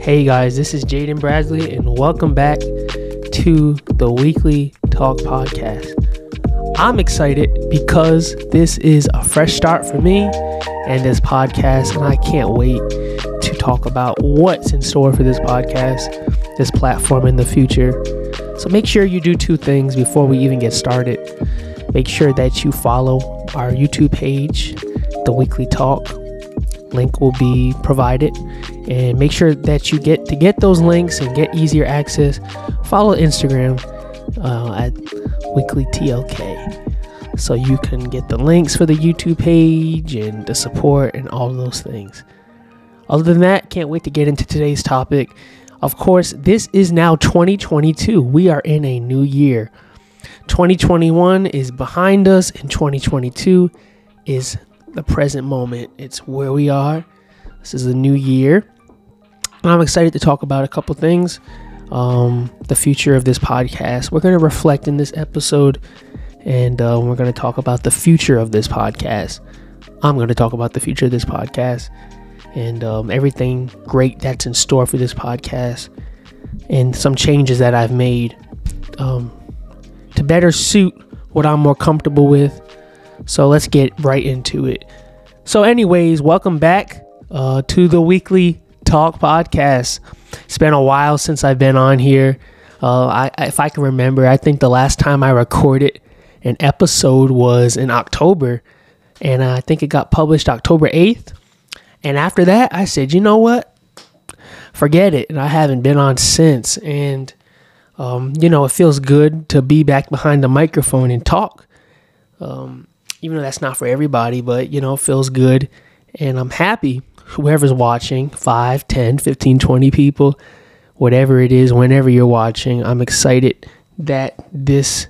Hey guys, this is Jaden Bradley, and welcome back to the Weekly Talk Podcast. I'm excited because this is a fresh start for me and this podcast, and I can't wait to talk about what's in store for this podcast, this platform in the future. So make sure you do two things before we even get started. Make sure that you follow our YouTube page, The Weekly Talk. Link will be provided. And make sure that you get to get those links and get easier access. Follow Instagram uh, at Weekly TLK so you can get the links for the YouTube page and the support and all those things. Other than that, can't wait to get into today's topic. Of course, this is now 2022. We are in a new year. 2021 is behind us, and 2022 is the present moment. It's where we are. This is a new year. I'm excited to talk about a couple things. Um, the future of this podcast. We're going to reflect in this episode, and uh, we're going to talk about the future of this podcast. I'm going to talk about the future of this podcast and um, everything great that's in store for this podcast, and some changes that I've made um, to better suit what I'm more comfortable with. So let's get right into it. So, anyways, welcome back uh, to the weekly talk podcast. It's been a while since I've been on here. Uh, I, if I can remember, I think the last time I recorded an episode was in October, and I think it got published October 8th. And after that, I said, you know what? Forget it. And I haven't been on since. And, um, you know, it feels good to be back behind the microphone and talk. Um, even though that's not for everybody, but, you know, it feels good. And I'm happy. Whoever's watching, 5, 10, 15, 20 people, whatever it is, whenever you're watching, I'm excited that this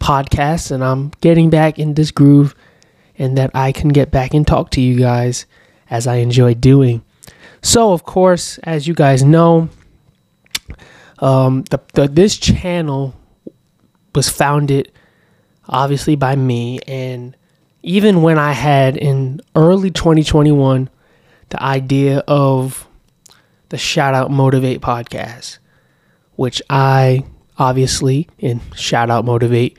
podcast and I'm getting back in this groove and that I can get back and talk to you guys as I enjoy doing. So, of course, as you guys know, um, the, the, this channel was founded obviously by me. And even when I had in early 2021 the idea of the Shout Out Motivate podcast, which I obviously, in Shout Out Motivate,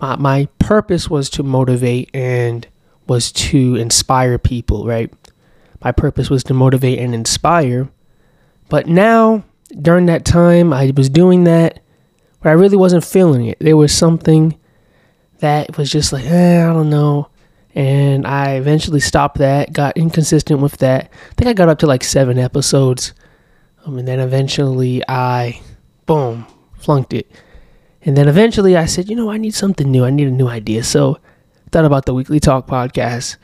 my, my purpose was to motivate and was to inspire people, right? My purpose was to motivate and inspire. But now, during that time, I was doing that, but I really wasn't feeling it. There was something that was just like, eh, I don't know. And I eventually stopped that, got inconsistent with that. I think I got up to like seven episodes. Um, and then eventually I, boom, flunked it. And then eventually I said, you know, I need something new. I need a new idea. So I thought about the Weekly Talk podcast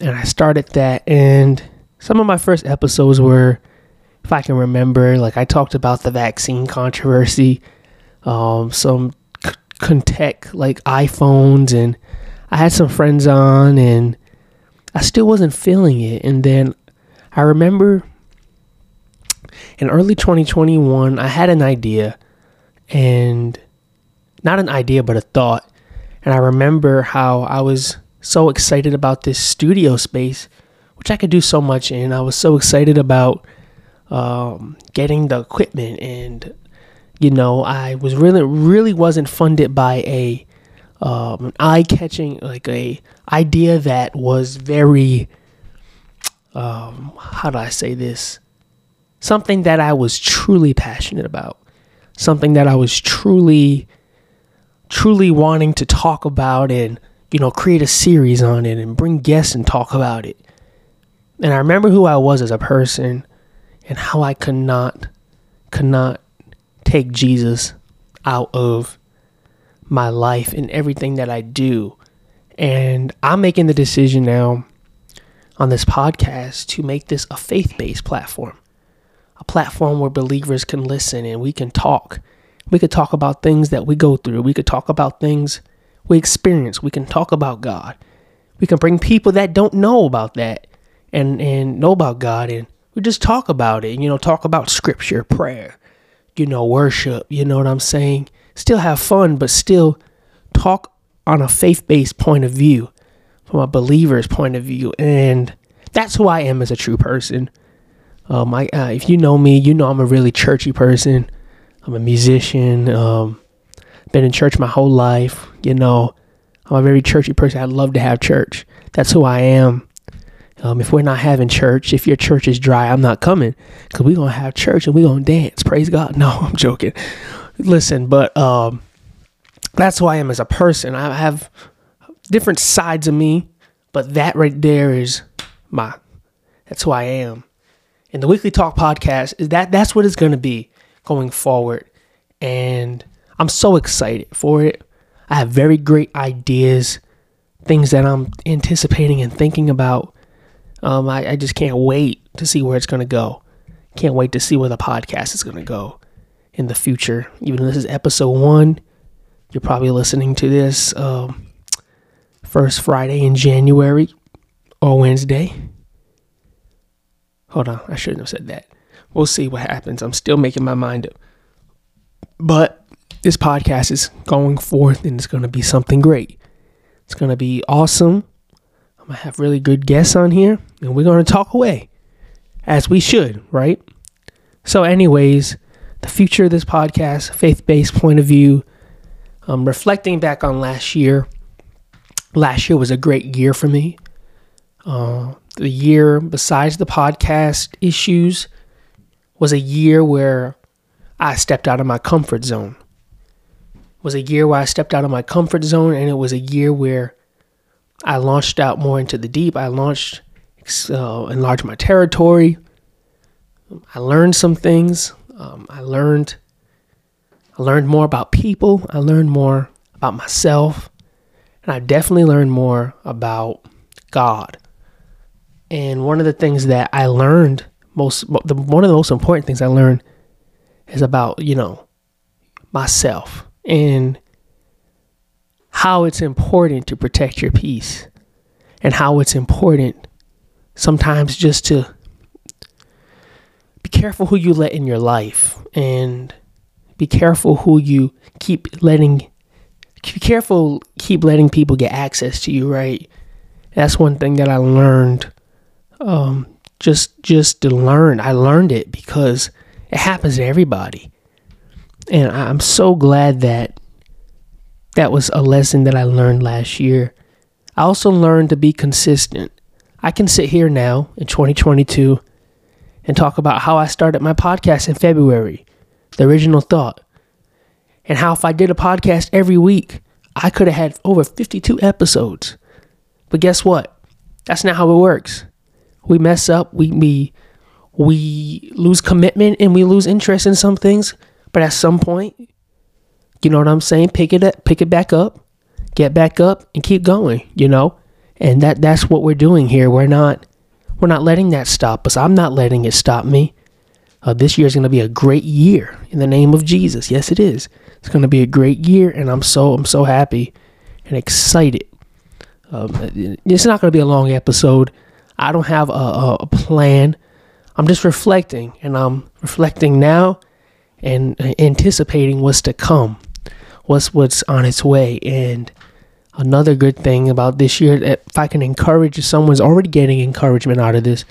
and I started that. And some of my first episodes were, if I can remember, like I talked about the vaccine controversy, um, some c- Contech like iPhones, and I had some friends on, and I still wasn't feeling it. And then I remember in early 2021, I had an idea, and not an idea, but a thought. And I remember how I was so excited about this studio space, which I could do so much in. I was so excited about um, getting the equipment, and you know, I was really, really wasn't funded by a um, an eye-catching like a idea that was very um, how do I say this? Something that I was truly passionate about, something that I was truly, truly wanting to talk about and you know, create a series on it and bring guests and talk about it. And I remember who I was as a person and how I could not could not take Jesus out of my life and everything that I do. And I'm making the decision now on this podcast to make this a faith-based platform. A platform where believers can listen and we can talk. We could talk about things that we go through. We could talk about things we experience. We can talk about God. We can bring people that don't know about that and and know about God and we just talk about it. You know, talk about scripture, prayer, you know, worship, you know what I'm saying? Still have fun, but still talk on a faith-based point of view, from a believer's point of view. And that's who I am as a true person. Um, I, uh, if you know me, you know I'm a really churchy person. I'm a musician. Um, been in church my whole life. You know, I'm a very churchy person. I love to have church. That's who I am. Um, if we're not having church, if your church is dry, I'm not coming because we're going to have church and we're going to dance. Praise God. No, I'm joking. Listen, but um, that's who I am as a person. I have different sides of me, but that right there is my, that's who I am. And the Weekly Talk podcast is that that's what it's going to be going forward. And I'm so excited for it. I have very great ideas, things that I'm anticipating and thinking about um, I, I just can't wait to see where it's going to go. Can't wait to see where the podcast is going to go in the future. Even though this is episode one, you're probably listening to this um, first Friday in January or Wednesday. Hold on, I shouldn't have said that. We'll see what happens. I'm still making my mind up. But this podcast is going forth and it's going to be something great. It's going to be awesome. I'm going to have really good guests on here, and we're going to talk away as we should, right? So, anyways, the future of this podcast, faith based point of view, um, reflecting back on last year. Last year was a great year for me. Uh, the year, besides the podcast issues, was a year where I stepped out of my comfort zone. Was a year where I stepped out of my comfort zone, and it was a year where I launched out more into the deep. I launched, uh, enlarged my territory. I learned some things. Um, I learned, I learned more about people. I learned more about myself, and I definitely learned more about God. And one of the things that I learned most, the, one of the most important things I learned is about you know myself and how it's important to protect your peace and how it's important sometimes just to be careful who you let in your life and be careful who you keep letting be careful keep letting people get access to you right that's one thing that i learned um, just just to learn i learned it because it happens to everybody and i'm so glad that that was a lesson that I learned last year. I also learned to be consistent. I can sit here now in 2022 and talk about how I started my podcast in February, the original thought, and how if I did a podcast every week, I could have had over 52 episodes. But guess what? That's not how it works. We mess up, we we we lose commitment and we lose interest in some things, but at some point you know what I'm saying? Pick it up, pick it back up, get back up and keep going, you know? And that that's what we're doing here. We're not we're not letting that stop us. I'm not letting it stop me. Uh, this year is going to be a great year in the name of Jesus. Yes, it is. It's going to be a great year, and I'm so I'm so happy and excited. Um, it's not going to be a long episode. I don't have a, a plan. I'm just reflecting, and I'm reflecting now and anticipating what's to come what's what's on its way. And another good thing about this year, if I can encourage someone's already getting encouragement out of this,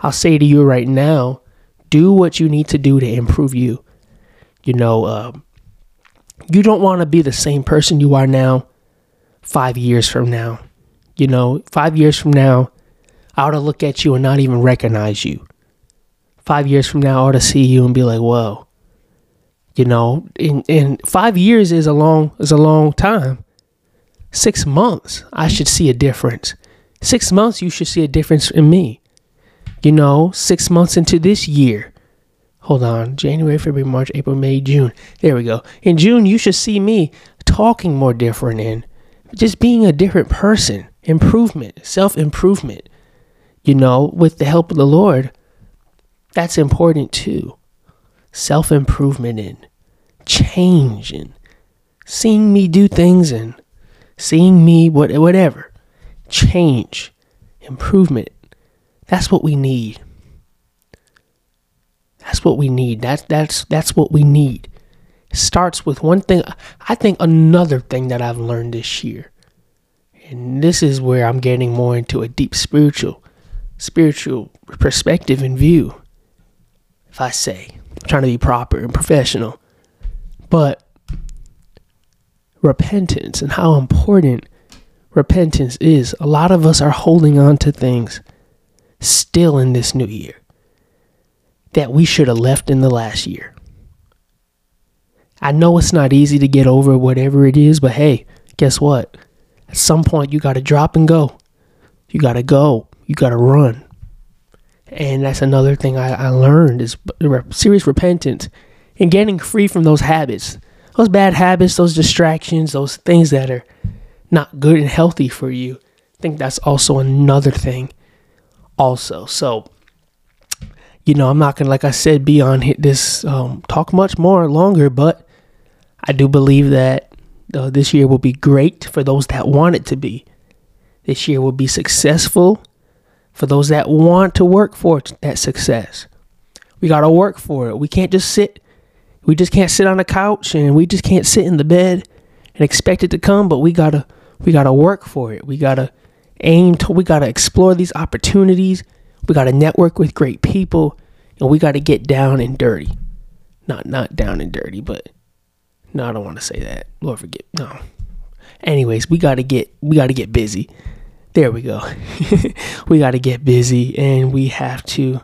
I'll say to you right now, do what you need to do to improve you. You know, uh, you don't want to be the same person you are now five years from now. You know, five years from now, I ought to look at you and not even recognize you. Five years from now, I ought to see you and be like, whoa, you know, in, in five years is a long is a long time. Six months, I should see a difference. Six months, you should see a difference in me. You know, six months into this year. Hold on, January, February, March, April, May, June. There we go. In June, you should see me talking more different and just being a different person. Improvement, self improvement. You know, with the help of the Lord, that's important too self improvement and change and seeing me do things and seeing me what whatever. Change. Improvement. That's what we need. That's what we need. That's that's that's what we need. Starts with one thing. I think another thing that i've learned this year and this is where i'm getting more into a deep spiritual spiritual perspective and view if I say. I'm trying to be proper and professional. But repentance and how important repentance is. A lot of us are holding on to things still in this new year that we should have left in the last year. I know it's not easy to get over whatever it is, but hey, guess what? At some point, you got to drop and go. You got to go. You got to run. And that's another thing I, I learned is serious repentance and getting free from those habits, those bad habits, those distractions, those things that are not good and healthy for you. I think that's also another thing, also. So, you know, I'm not gonna, like I said, be on this um, talk much more longer, but I do believe that uh, this year will be great for those that want it to be. This year will be successful for those that want to work for that success. We got to work for it. We can't just sit. We just can't sit on the couch and we just can't sit in the bed and expect it to come, but we got to we got to work for it. We got to aim to we got to explore these opportunities. We got to network with great people and we got to get down and dirty. Not not down and dirty, but no, I don't want to say that. Lord forget. No. Anyways, we got to get we got to get busy there we go. we got to get busy and we have to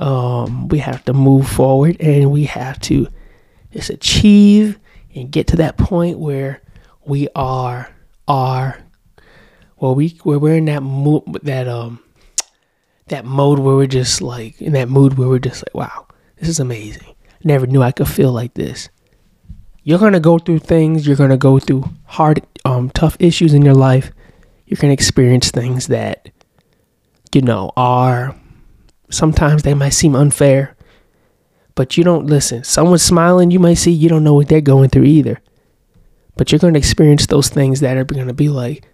um we have to move forward and we have to just achieve and get to that point where we are are well we where we're in that that um that mode where we're just like in that mood where we're just like wow this is amazing. Never knew i could feel like this. You're gonna go through things you're gonna go through hard um tough issues in your life. You're to experience things that, you know, are sometimes they might seem unfair, but you don't listen. Someone's smiling, you might see, you don't know what they're going through either. But you're going to experience those things that are going to be like,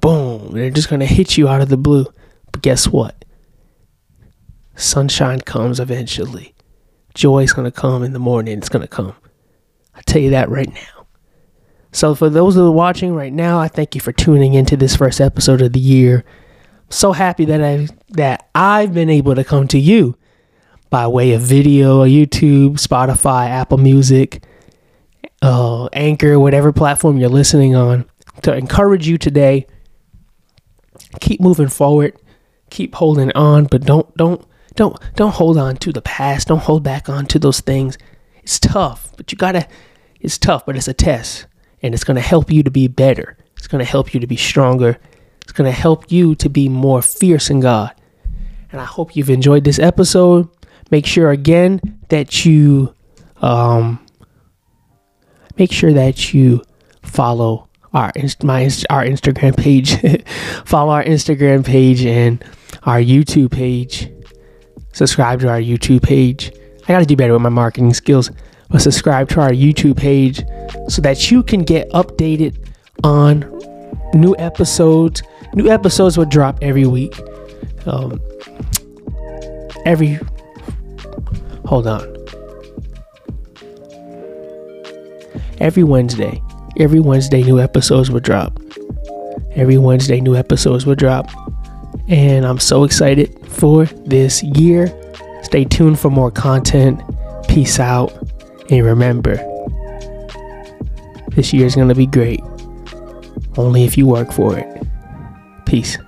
boom, they're just going to hit you out of the blue. But guess what? Sunshine comes eventually. Joy's going to come in the morning. It's going to come. I tell you that right now. So, for those who are watching right now, I thank you for tuning into this first episode of the year. So happy that I that I've been able to come to you by way of video, YouTube, Spotify, Apple Music, uh, Anchor, whatever platform you're listening on, to encourage you today. Keep moving forward, keep holding on, but don't don't don't don't hold on to the past. Don't hold back on to those things. It's tough, but you gotta. It's tough, but it's a test and it's to help you to be better. It's to help you to be stronger. It's going to help you to be more fierce in God. And I hope you've enjoyed this episode. Make sure again that you um, make sure that you follow our my our Instagram page, follow our Instagram page and our YouTube page. Subscribe to our YouTube page. I got to do better with my marketing skills but subscribe to our YouTube page so that you can get updated on new episodes. New episodes will drop every week. Um, every hold on. Every Wednesday, every Wednesday, new episodes will drop. Every Wednesday, new episodes will drop. And I'm so excited for this year. Stay tuned for more content. Peace out. And remember, this year is going to be great. Only if you work for it. Peace.